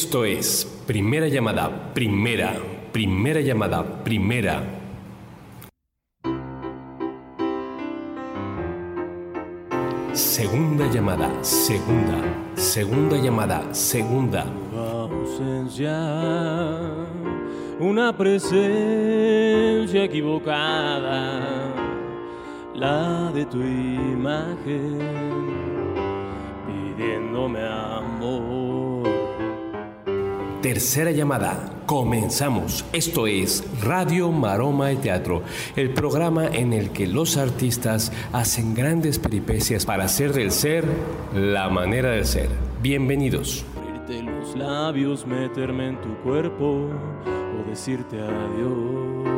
Esto es primera llamada, primera, primera llamada, primera. Segunda llamada, segunda, segunda llamada, segunda. ausencia, una presencia equivocada, la de tu imagen pidiéndome amor. Tercera llamada. Comenzamos. Esto es Radio Maroma de Teatro, el programa en el que los artistas hacen grandes peripecias para hacer del ser la manera de ser. Bienvenidos. Abrirte los labios, meterme en tu cuerpo o decirte adiós.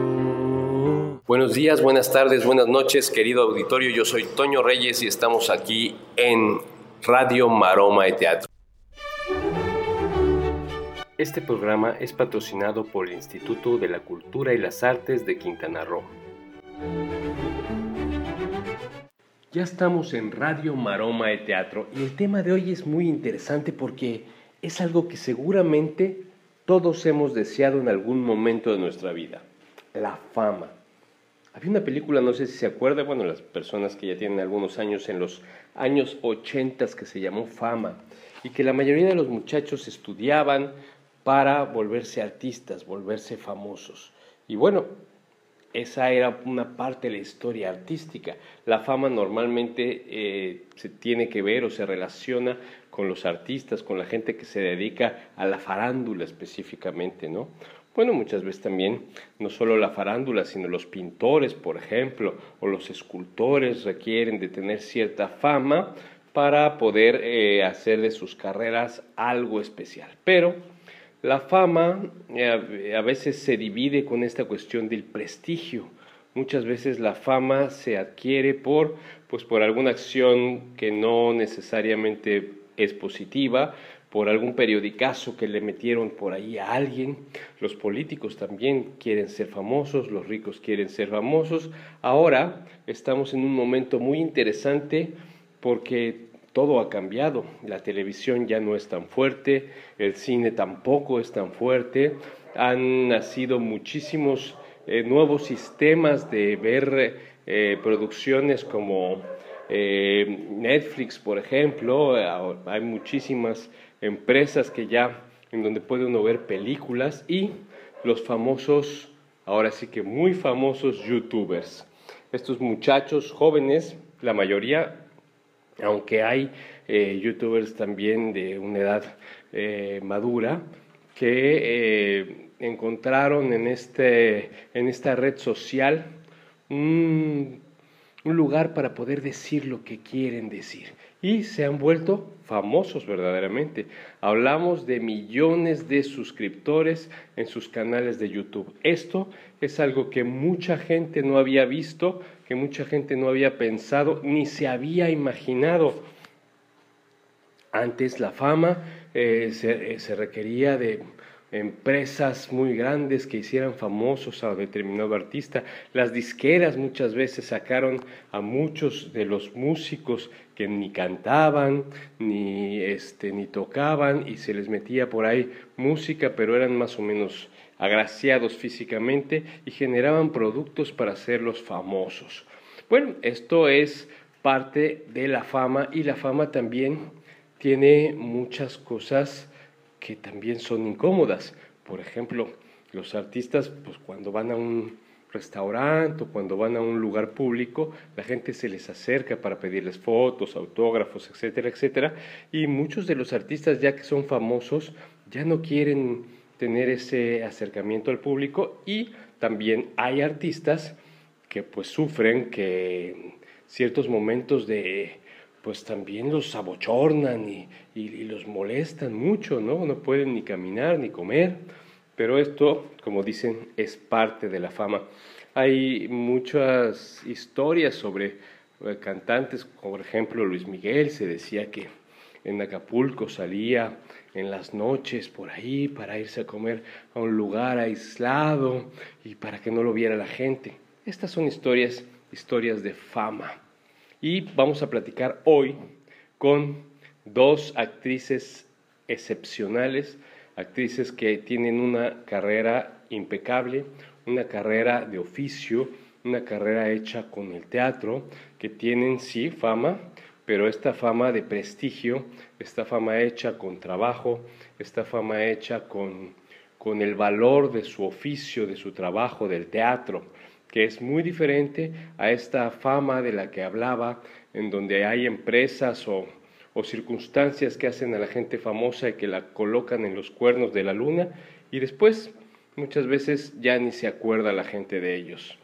Buenos días, buenas tardes, buenas noches, querido auditorio. Yo soy Toño Reyes y estamos aquí en Radio Maroma de Teatro. Este programa es patrocinado por el Instituto de la Cultura y las Artes de Quintana Roo. Ya estamos en Radio Maroma de Teatro y el tema de hoy es muy interesante porque es algo que seguramente todos hemos deseado en algún momento de nuestra vida, la fama. Había una película, no sé si se acuerda, bueno, las personas que ya tienen algunos años en los años 80 que se llamó Fama y que la mayoría de los muchachos estudiaban para volverse artistas, volverse famosos. Y bueno, esa era una parte de la historia artística. La fama normalmente eh, se tiene que ver o se relaciona con los artistas, con la gente que se dedica a la farándula específicamente, ¿no? Bueno, muchas veces también no solo la farándula, sino los pintores, por ejemplo, o los escultores requieren de tener cierta fama para poder eh, hacer de sus carreras algo especial. Pero la fama eh, a veces se divide con esta cuestión del prestigio. Muchas veces la fama se adquiere por, pues, por alguna acción que no necesariamente es positiva, por algún periodicazo que le metieron por ahí a alguien. Los políticos también quieren ser famosos, los ricos quieren ser famosos. Ahora estamos en un momento muy interesante porque todo ha cambiado. La televisión ya no es tan fuerte, el cine tampoco es tan fuerte. Han nacido muchísimos eh, nuevos sistemas de ver eh, producciones como eh, Netflix, por ejemplo. Hay muchísimas empresas que ya en donde puede uno ver películas y los famosos, ahora sí que muy famosos youtubers. Estos muchachos jóvenes, la mayoría, aunque hay eh, youtubers también de una edad eh, madura, que eh, encontraron en, este, en esta red social un lugar para poder decir lo que quieren decir y se han vuelto famosos verdaderamente. Hablamos de millones de suscriptores en sus canales de YouTube. Esto es algo que mucha gente no había visto, que mucha gente no había pensado, ni se había imaginado. Antes la fama eh, se, se requería de empresas muy grandes que hicieran famosos a determinado artista. Las disqueras muchas veces sacaron a muchos de los músicos que ni cantaban, ni, este, ni tocaban y se les metía por ahí música, pero eran más o menos agraciados físicamente y generaban productos para hacerlos famosos. Bueno, esto es parte de la fama y la fama también tiene muchas cosas que también son incómodas. Por ejemplo, los artistas, pues cuando van a un restaurante o cuando van a un lugar público, la gente se les acerca para pedirles fotos, autógrafos, etcétera, etcétera. Y muchos de los artistas, ya que son famosos, ya no quieren tener ese acercamiento al público y también hay artistas que pues sufren que ciertos momentos de pues también los abochornan y, y, los molestan mucho, ¿no? No pueden ni caminar ni comer, Pero esto, como dicen, es parte de la fama. Hay muchas historias sobre eh, cantantes, por ejemplo Luis Miguel, se decía que en Acapulco salía en las noches por ahí para irse a comer a un lugar aislado y para que no lo viera la gente. Estas son historias, historias de fama. Y vamos a platicar hoy con dos actrices excepcionales, actrices que tienen una carrera impecable, una carrera de oficio, una carrera hecha con el teatro, que tienen sí fama, pero esta fama de prestigio, esta fama hecha con trabajo, esta fama hecha con, con el valor de su oficio, de su trabajo, del teatro, que es muy diferente a esta fama de la que hablaba, en donde hay empresas o, o circunstancias que hacen a la gente famosa y que la colocan en los cuernos de la luna y después muchas veces ya ni se acuerda la gente de ellos.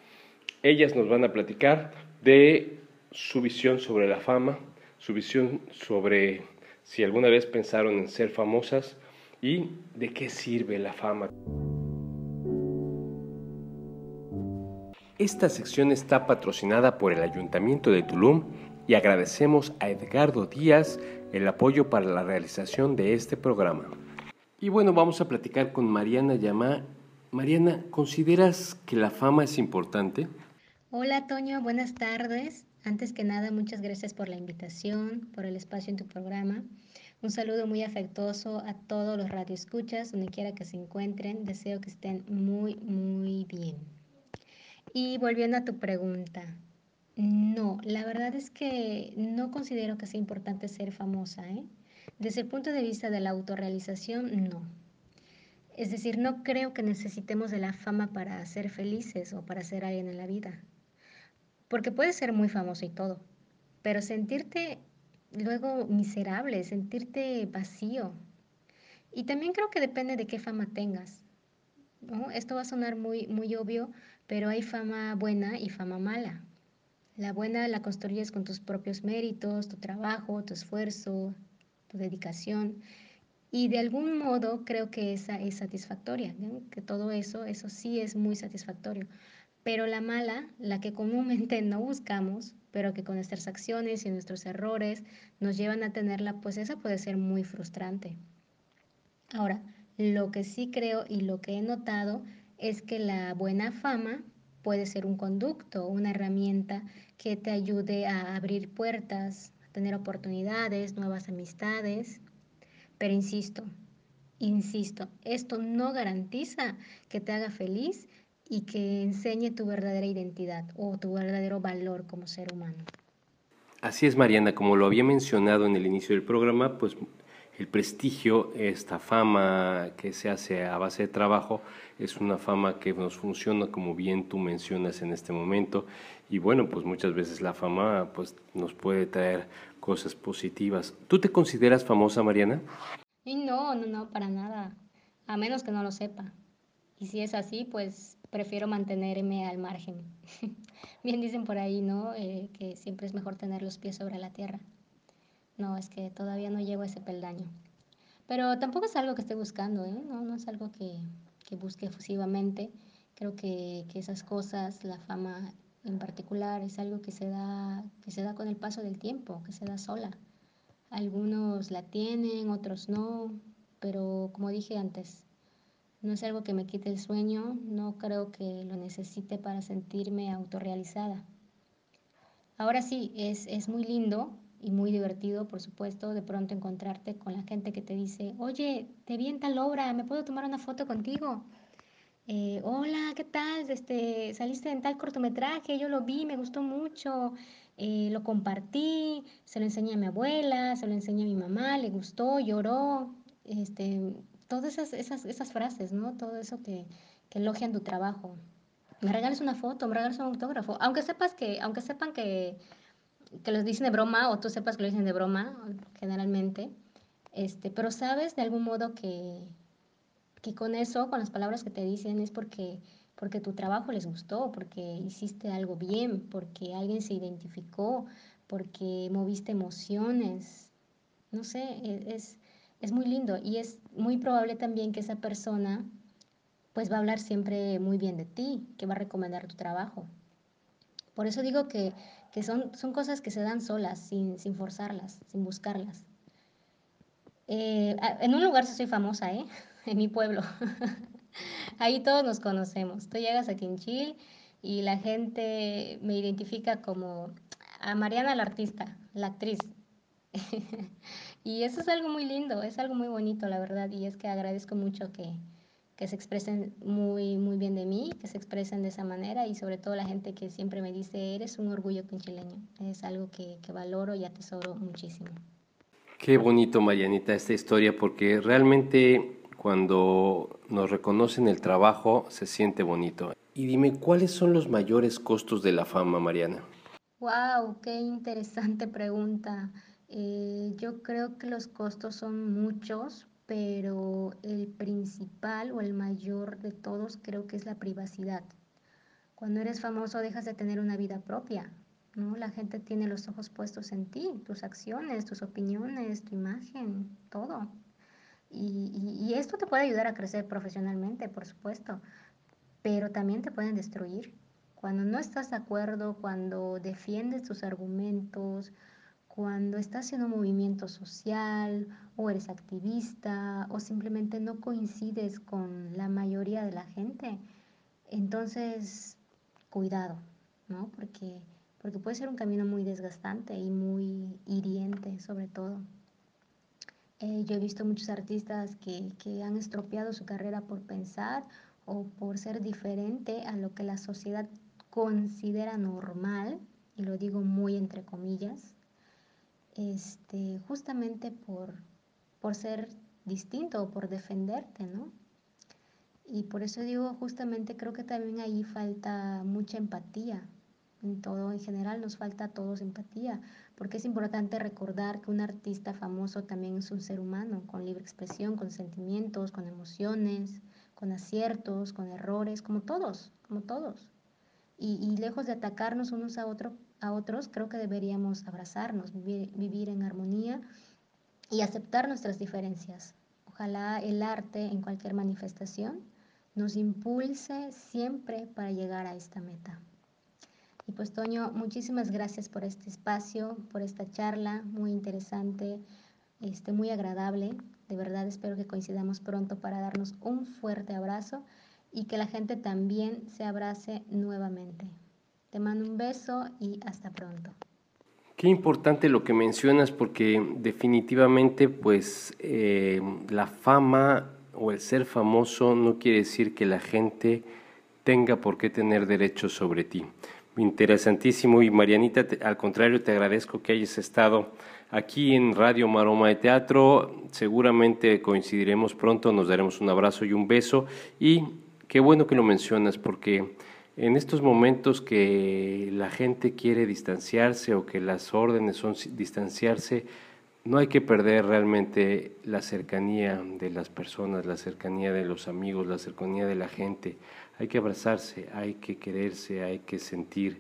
Ellas nos van a platicar de su visión sobre la fama, su visión sobre si alguna vez pensaron en ser famosas y de qué sirve la fama. Esta sección está patrocinada por el Ayuntamiento de Tulum y agradecemos a Edgardo Díaz el apoyo para la realización de este programa. Y bueno, vamos a platicar con Mariana Yamá. Mariana, ¿consideras que la fama es importante? Hola Toño, buenas tardes. Antes que nada, muchas gracias por la invitación, por el espacio en tu programa. Un saludo muy afectuoso a todos los radioescuchas, donde quiera que se encuentren. Deseo que estén muy, muy bien. Y volviendo a tu pregunta, no, la verdad es que no considero que sea importante ser famosa. ¿eh? Desde el punto de vista de la autorrealización, no. Es decir, no creo que necesitemos de la fama para ser felices o para ser alguien en la vida. Porque puedes ser muy famoso y todo, pero sentirte luego miserable, sentirte vacío. Y también creo que depende de qué fama tengas. Esto va a sonar muy, muy obvio, pero hay fama buena y fama mala. La buena la construyes con tus propios méritos, tu trabajo, tu esfuerzo, tu dedicación. Y de algún modo creo que esa es satisfactoria, que todo eso, eso sí es muy satisfactorio. Pero la mala, la que comúnmente no buscamos, pero que con nuestras acciones y nuestros errores nos llevan a tenerla, pues esa puede ser muy frustrante. Ahora, lo que sí creo y lo que he notado es que la buena fama puede ser un conducto, una herramienta que te ayude a abrir puertas, a tener oportunidades, nuevas amistades. Pero insisto, insisto, esto no garantiza que te haga feliz y que enseñe tu verdadera identidad o tu verdadero valor como ser humano. Así es, Mariana, como lo había mencionado en el inicio del programa, pues el prestigio, esta fama que se hace a base de trabajo, es una fama que nos funciona como bien tú mencionas en este momento y bueno, pues muchas veces la fama pues nos puede traer cosas positivas. ¿Tú te consideras famosa, Mariana? Y no, no, no, para nada, a menos que no lo sepa. Y si es así, pues prefiero mantenerme al margen. bien dicen por ahí, ¿no? Eh, que siempre es mejor tener los pies sobre la tierra. No, es que todavía no llego a ese peldaño. Pero tampoco es algo que esté buscando, ¿eh? No, es algo que, que busque efusivamente. Creo que, que, esas cosas, la fama en particular, es algo que se, da, que se da con el paso del tiempo, que se da sola. Algunos la tienen, otros no, pero como dije antes, no es algo que me quite el sueño, no creo que lo necesite para sentirme autorrealizada. Ahora sí, es, es muy lindo y muy divertido, por supuesto, de pronto encontrarte con la gente que te dice, oye, te vi en tal obra, ¿me puedo tomar una foto contigo? Eh, hola, ¿qué tal? Este, saliste en tal cortometraje, yo lo vi, me gustó mucho, eh, lo compartí, se lo enseñé a mi abuela, se lo enseñé a mi mamá, le gustó, lloró, este, todas esas, esas, esas frases, ¿no? Todo eso que, que elogian tu trabajo. Me regales una foto, me regales un autógrafo, aunque sepas que, aunque sepan que que los dicen de broma o tú sepas que lo dicen de broma, generalmente, este, pero sabes de algún modo que, que con eso, con las palabras que te dicen, es porque, porque tu trabajo les gustó, porque hiciste algo bien, porque alguien se identificó, porque moviste emociones. No sé, e, es, es muy lindo y es muy probable también que esa persona pues va a hablar siempre muy bien de ti, que va a recomendar tu trabajo. Por eso digo que, son, son, cosas que se dan solas, sin, sin forzarlas, sin buscarlas. Eh, en un lugar soy famosa, ¿eh? En mi pueblo. Ahí todos nos conocemos. Tú llegas a Quinchil y la gente me identifica como a Mariana la artista, la actriz. y eso es algo muy lindo, es algo muy bonito, la verdad. Y es que agradezco mucho que, que se expresen muy, muy bien de mí, que se expresen de esa manera y sobre todo la gente que siempre me dice, eres un orgullo quinchileño. Es algo que, que valoro y atesoro muchísimo. Qué bonito, Marianita, esta historia, porque realmente cuando nos reconocen el trabajo se siente bonito. Y dime, ¿cuáles son los mayores costos de la fama, Mariana? ¡Wow! ¡Qué interesante pregunta! Eh, yo creo que los costos son muchos, pero el principal o el mayor de todos creo que es la privacidad. Cuando eres famoso dejas de tener una vida propia, ¿no? La gente tiene los ojos puestos en ti, tus acciones, tus opiniones, tu imagen, todo. Y, esto te puede ayudar a crecer profesionalmente, por supuesto, pero también te pueden destruir. Cuando no estás de acuerdo, cuando defiendes tus argumentos, cuando estás en un movimiento social o eres activista o simplemente no coincides con la mayoría de la gente, entonces cuidado, ¿no? Porque porque puede ser un camino muy desgastante y muy hiriente sobre todo. Eh, yo he visto muchos artistas que, que han estropeado su carrera por pensar o por ser diferente a lo que la sociedad considera normal, y lo digo muy entre comillas, este, justamente por, por ser distinto o por defenderte, ¿no? Y por eso digo, justamente creo que también ahí falta mucha empatía, en todo en general nos falta a todos empatía, porque es importante recordar que un artista famoso también es un ser humano, con libre expresión, con sentimientos, con emociones, con aciertos, con errores, como todos, como todos. Y, lejos de atacarnos unos a, a otros, creo que deberíamos abrazarnos, vivir, en armonía y aceptar nuestras diferencias. Ojalá el arte en cualquier manifestación nos impulse siempre para llegar a esta meta. Y pues Toño, muchísimas gracias por este espacio, por esta charla muy interesante, este, muy agradable. De verdad espero que coincidamos pronto para darnos un fuerte abrazo y que la gente también se abrace nuevamente. Te mando un beso y hasta pronto. Qué importante lo que mencionas porque definitivamente pues eh, la fama o el ser famoso no quiere decir que la gente tenga por qué tener derechos sobre ti. Interesantísimo y Marianita, al contrario, te agradezco que hayas estado aquí en Radio Maroma de Teatro. Seguramente coincidiremos pronto, nos daremos un abrazo y un beso. Y qué bueno que lo mencionas porque en estos momentos que la gente quiere distanciarse o que las órdenes son distanciarse, no hay que perder realmente la cercanía de las personas, la cercanía de los amigos, la cercanía de la gente. Hay que abrazarse, hay que quererse, hay que sentir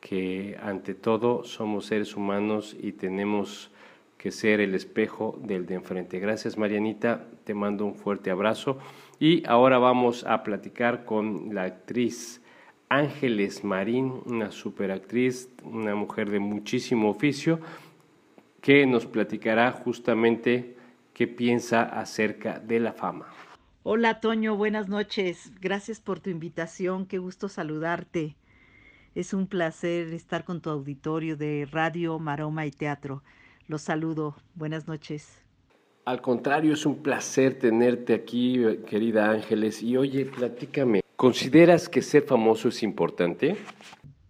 que ante todo somos seres humanos y tenemos que ser el espejo del de enfrente. Gracias Marianita, te mando un fuerte abrazo y ahora vamos a platicar con la actriz Ángeles Marín, una superactriz, una mujer de muchísimo oficio, que nos platicará justamente qué piensa acerca de la fama. Hola Toño, buenas noches. Gracias por tu invitación. Qué gusto saludarte. Es un placer estar con tu auditorio de Radio, Maroma y Teatro. Los saludo. Buenas noches. Al contrario, es un placer tenerte aquí, querida Ángeles. Y oye, platícame, ¿consideras que ser famoso es importante?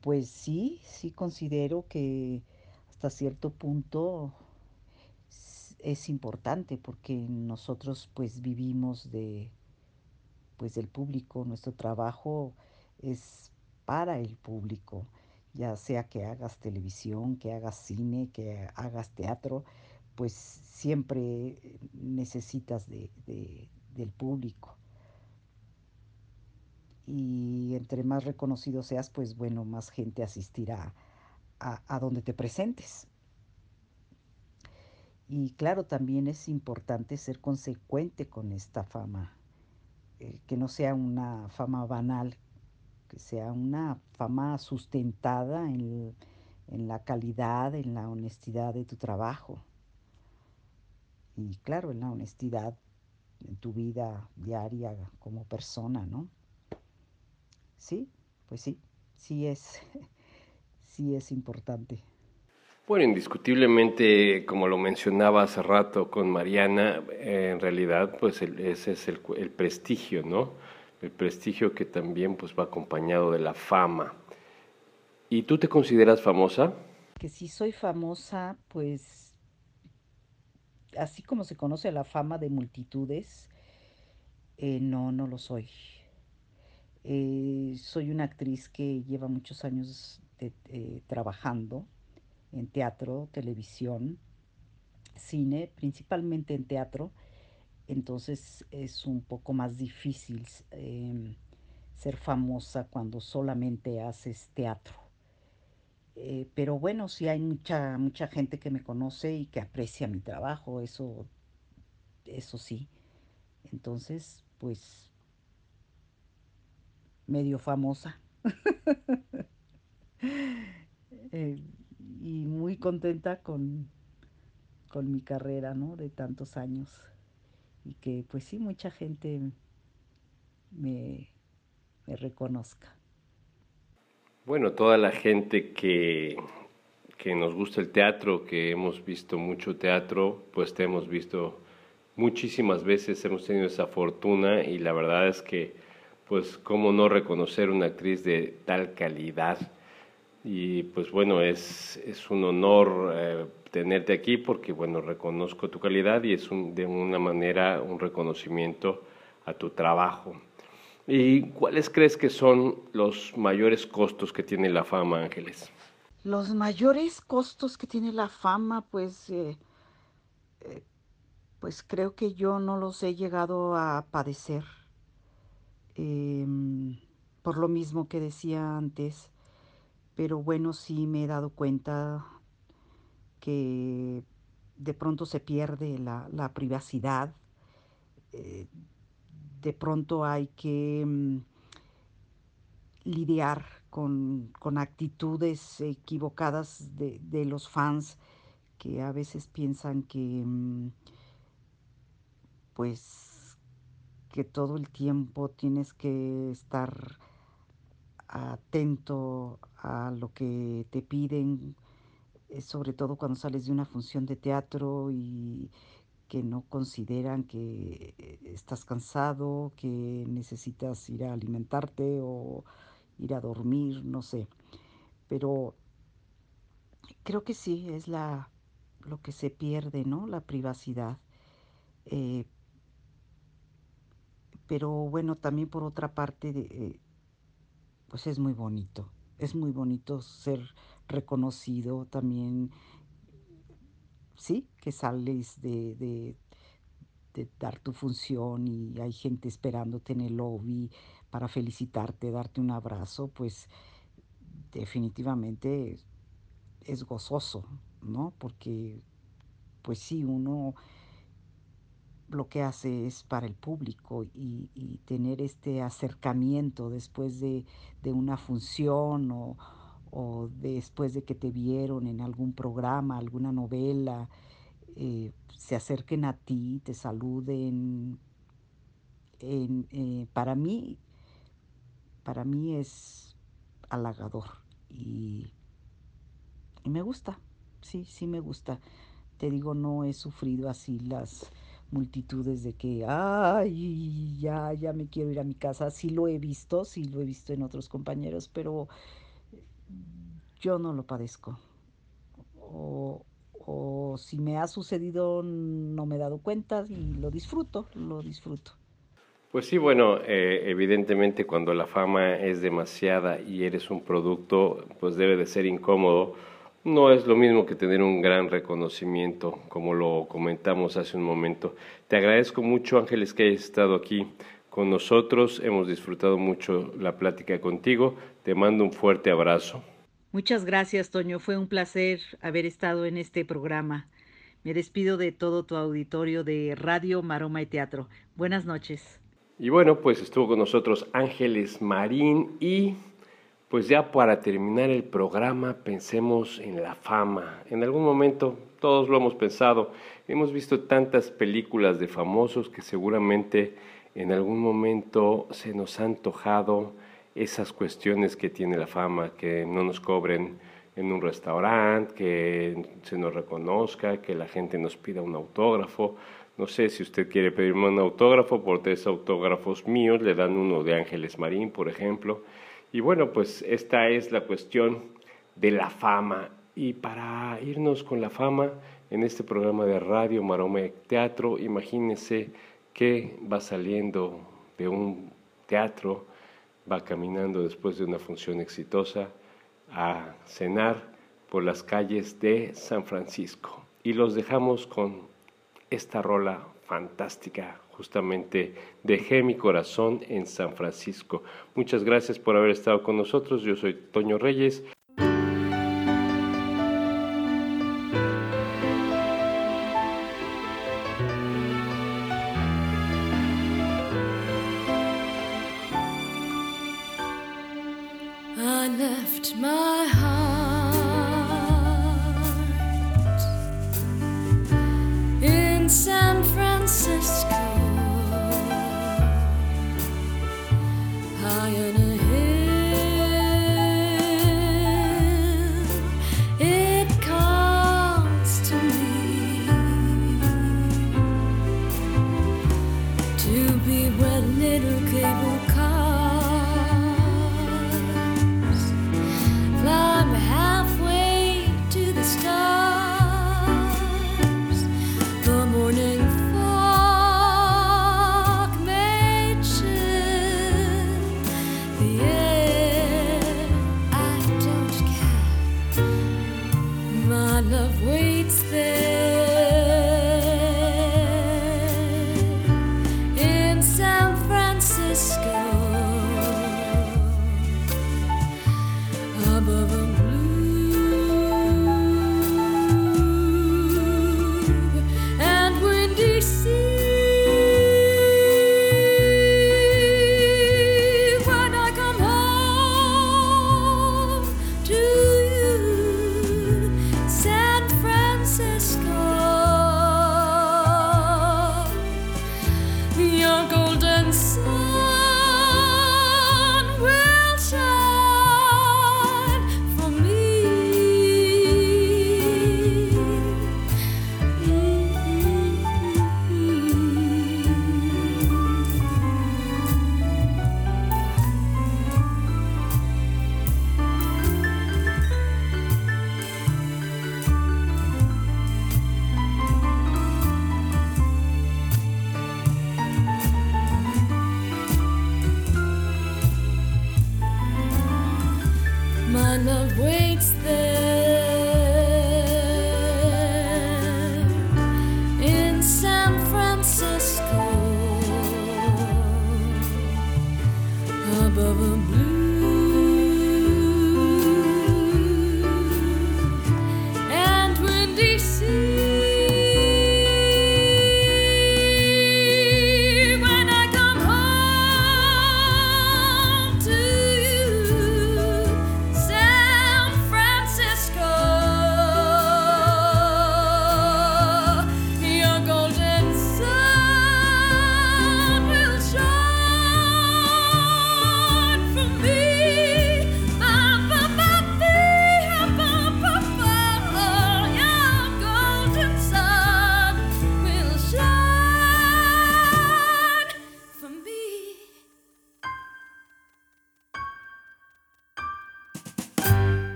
Pues sí, sí considero que hasta cierto punto es importante porque nosotros pues vivimos de pues del público, nuestro trabajo es para el público, ya sea que hagas televisión, que hagas cine, que hagas teatro, pues siempre necesitas de, del público. Y entre más reconocido seas, pues bueno, más gente asistirá a, a donde te presentes. Y claro, también es importante ser consecuente con esta fama. eh, que no sea una fama banal, que sea una fama sustentada en, en la calidad, en la honestidad de tu trabajo. Y claro, en la honestidad en tu vida diaria como persona, ¿no? Sí, pues sí, sí es, sí es importante. Bueno, indiscutiblemente, como lo mencionaba hace rato con Mariana, en realidad, pues ese es el, el, prestigio, ¿no? El prestigio que también pues va acompañado de la fama. ¿Y tú te consideras famosa? Que si soy famosa, pues así como se conoce la fama de multitudes, eh, no, no lo soy. Eh, soy una actriz que lleva muchos años eh, trabajando en teatro, televisión, cine, principalmente en teatro. Entonces es un poco más difícil em, ser famosa cuando solamente haces teatro. Eh, pero bueno, sí hay mucha, mucha gente que me conoce y que aprecia mi trabajo, eso, eso sí. Entonces, pues, medio famosa. eh, y muy contenta con, con mi carrera, ¿no? De tantos años. Y que pues sí, mucha gente me, me reconozca. Bueno, toda la gente que, que nos gusta el teatro, que hemos visto mucho teatro, pues te hemos visto muchísimas veces, hemos tenido esa fortuna y la verdad es que, pues, cómo no reconocer una actriz de tal calidad y pues bueno, es, es un honor eh, tenerte aquí porque bueno, reconozco tu calidad y es un, de una manera un reconocimiento a tu trabajo. ¿Y cuáles crees que son los mayores costos que tiene la fama, Ángeles? Los mayores costos que tiene la fama, pues, eh, eh, pues creo que yo no los he llegado a padecer. Em, por lo mismo que decía antes, pero bueno, sí me he dado cuenta que de pronto se pierde la, privacidad, eh, de pronto hay que mm, lidiar con, actitudes equivocadas de, los fans que a veces piensan que mm, pues que todo el tiempo tienes que estar atento a lo que te piden, eh, sobre todo cuando sales de una función de teatro y que no consideran que eh, estás cansado, que necesitas ir a alimentarte o ir a dormir, no sé. Pero creo que sí, es la, lo que se pierde, ¿no? La privacidad. Eh, pero bueno, también por otra parte, de, pues es muy bonito. Es muy bonito ser reconocido también, sí, que sales de, de, dar tu función y hay gente esperándote en el lobby para felicitarte, darte un abrazo, pues definitivamente es gozoso, ¿no? Porque, pues sí, uno lo que hace es para el público y, tener este acercamiento después de, una función o, después de que te vieron en algún programa, alguna novela, eh, se acerquen a ti, te saluden. Eh, para mí, para mí es halagador y me gusta, sí, sí me gusta. Te digo, no he sufrido así las multitudes de que, ay, ya, ya me quiero ir a mi casa. Sí lo he visto, sí lo he visto en otros compañeros, pero yo no lo padezco. O, o si me ha sucedido, no me he dado cuenta y lo disfruto, lo disfruto. Pues sí, bueno, eh, evidentemente cuando la fama es demasiada y eres un producto, pues debe de ser incómodo no es lo mismo que tener un gran reconocimiento, como lo comentamos hace un momento. Te agradezco mucho, Ángeles, que hayas estado aquí con nosotros. Hemos disfrutado mucho la plática contigo. Te mando un fuerte abrazo. Muchas gracias, Toño. Fue un placer haber estado en este programa. Me despido de todo tu auditorio de Radio Maroma y Teatro. Buenas noches. Y bueno, pues estuvo con nosotros Ángeles Marín y pues ya para terminar el programa pensemos en la fama. En algún momento todos lo hemos pensado. Hemos visto tantas películas de famosos que seguramente en algún momento se nos ha antojado esas cuestiones que tiene la fama, que no nos cobren en un restaurante, que se nos reconozca, que la gente nos pida un autógrafo. No sé si usted quiere pedirme un autógrafo, por tres autógrafos míos le dan uno de Ángeles Marín, por ejemplo. Y bueno, pues esta es la cuestión de la fama. Y para irnos con la fama, en este programa de radio Maroma Teatro, imagínense que va saliendo de un teatro, va caminando después de una función exitosa a cenar por las calles de San Francisco. Y los dejamos con esta rola fantástica justamente dejé mi corazón en San Francisco. Muchas gracias por haber estado con nosotros. Yo soy Toño Reyes. of ways.